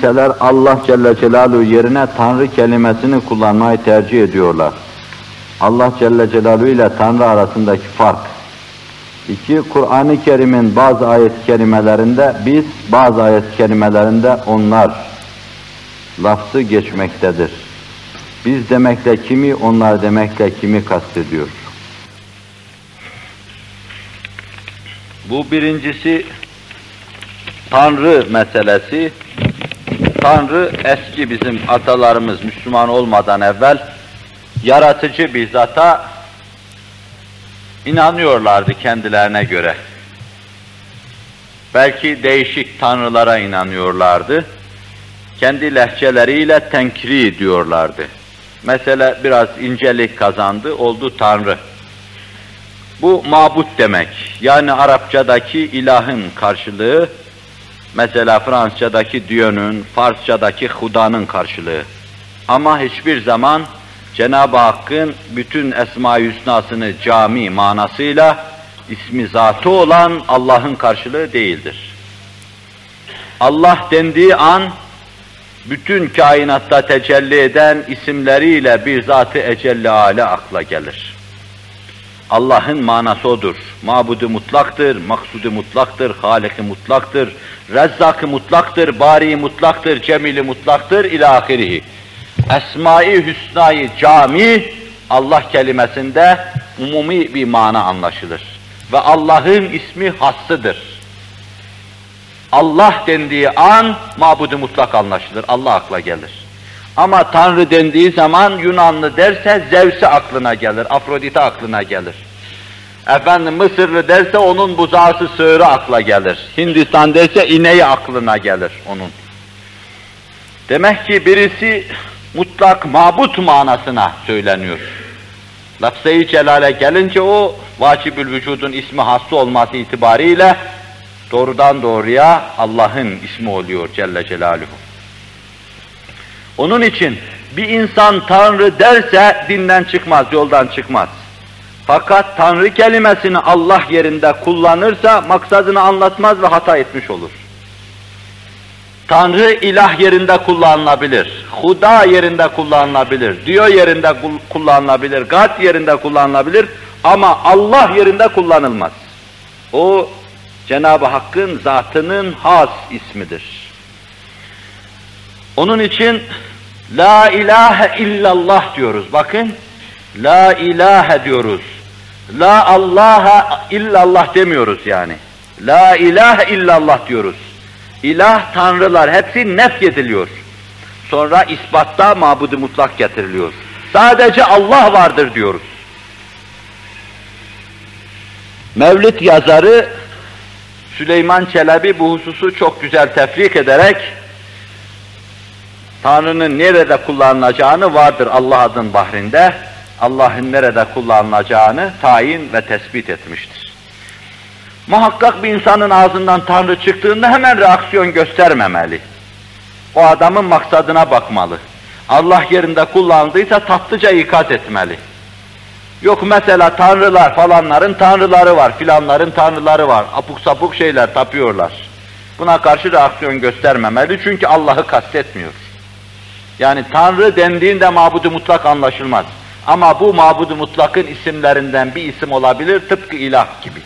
kimseler Allah Celle Celaluhu yerine Tanrı kelimesini kullanmayı tercih ediyorlar. Allah Celle Celaluhu ile Tanrı arasındaki fark. İki, Kur'an-ı Kerim'in bazı ayet-i kerimelerinde biz, bazı ayet-i kerimelerinde onlar lafzı geçmektedir. Biz demekle kimi, onlar demekle kimi kastediyor? Bu birincisi Tanrı meselesi. Tanrı eski bizim atalarımız Müslüman olmadan evvel yaratıcı bir zata inanıyorlardı kendilerine göre. Belki değişik tanrılara inanıyorlardı. Kendi lehçeleriyle tenkri diyorlardı. Mesela biraz incelik kazandı, oldu Tanrı. Bu mabut demek. Yani Arapçadaki ilahın karşılığı, mesela Fransızcadaki Diyo'nun, Farsçadaki Huda'nın karşılığı. Ama hiçbir zaman Cenab-ı Hakk'ın bütün Esma-i Hüsna'sını cami manasıyla ismi zatı olan Allah'ın karşılığı değildir. Allah dendiği an bütün kainatta tecelli eden isimleriyle bir zatı ecelli ale akla gelir. Allah'ın manası odur. Mabudu mutlaktır, maksudu mutlaktır, haliki mutlaktır, rezzakı mutlaktır, bari mutlaktır, cemili mutlaktır, ilahirihi. Esma-i Hüsna-i cami Allah kelimesinde umumi bir mana anlaşılır. Ve Allah'ın ismi hassıdır. Allah dendiği an mabudu mutlak anlaşılır. Allah akla gelir. Ama Tanrı dendiği zaman Yunanlı derse Zevs'i aklına gelir, Afrodite aklına gelir. Efendim Mısırlı derse onun buzağısı sığırı akla gelir. Hindistan derse ineği aklına gelir onun. Demek ki birisi mutlak mabut manasına söyleniyor. Lafz-ı celale gelince o vacibül vücudun ismi hası olması itibariyle doğrudan doğruya Allah'ın ismi oluyor Celle Celaluhu. Onun için bir insan Tanrı derse dinden çıkmaz, yoldan çıkmaz. Fakat Tanrı kelimesini Allah yerinde kullanırsa maksadını anlatmaz ve hata etmiş olur. Tanrı ilah yerinde kullanılabilir, Huda yerinde kullanılabilir, diyor yerinde kullanılabilir, Gad yerinde kullanılabilir ama Allah yerinde kullanılmaz. O Cenab-ı Hakk'ın zatının has ismidir. Onun için La ilahe illallah diyoruz. Bakın, La ilahe diyoruz. La Allaha illallah demiyoruz yani. La ilahe illallah diyoruz. İlah, tanrılar hepsi nef ediliyor. Sonra ispatta mabudu mutlak getiriliyor. Sadece Allah vardır diyoruz. Mevlid yazarı Süleyman Çelebi bu hususu çok güzel tefrik ederek Tanrı'nın nerede kullanılacağını vardır Allah adın bahrinde. Allah'ın nerede kullanılacağını tayin ve tespit etmiştir. Muhakkak bir insanın ağzından Tanrı çıktığında hemen reaksiyon göstermemeli. O adamın maksadına bakmalı. Allah yerinde kullandıysa tatlıca ikaz etmeli. Yok mesela tanrılar falanların tanrıları var, filanların tanrıları var. Apuk sapuk şeyler tapıyorlar. Buna karşı reaksiyon göstermemeli çünkü Allah'ı kastetmiyor. Yani Tanrı dendiğinde mabudu mutlak anlaşılmaz. Ama bu mabudu mutlakın isimlerinden bir isim olabilir tıpkı ilah gibi.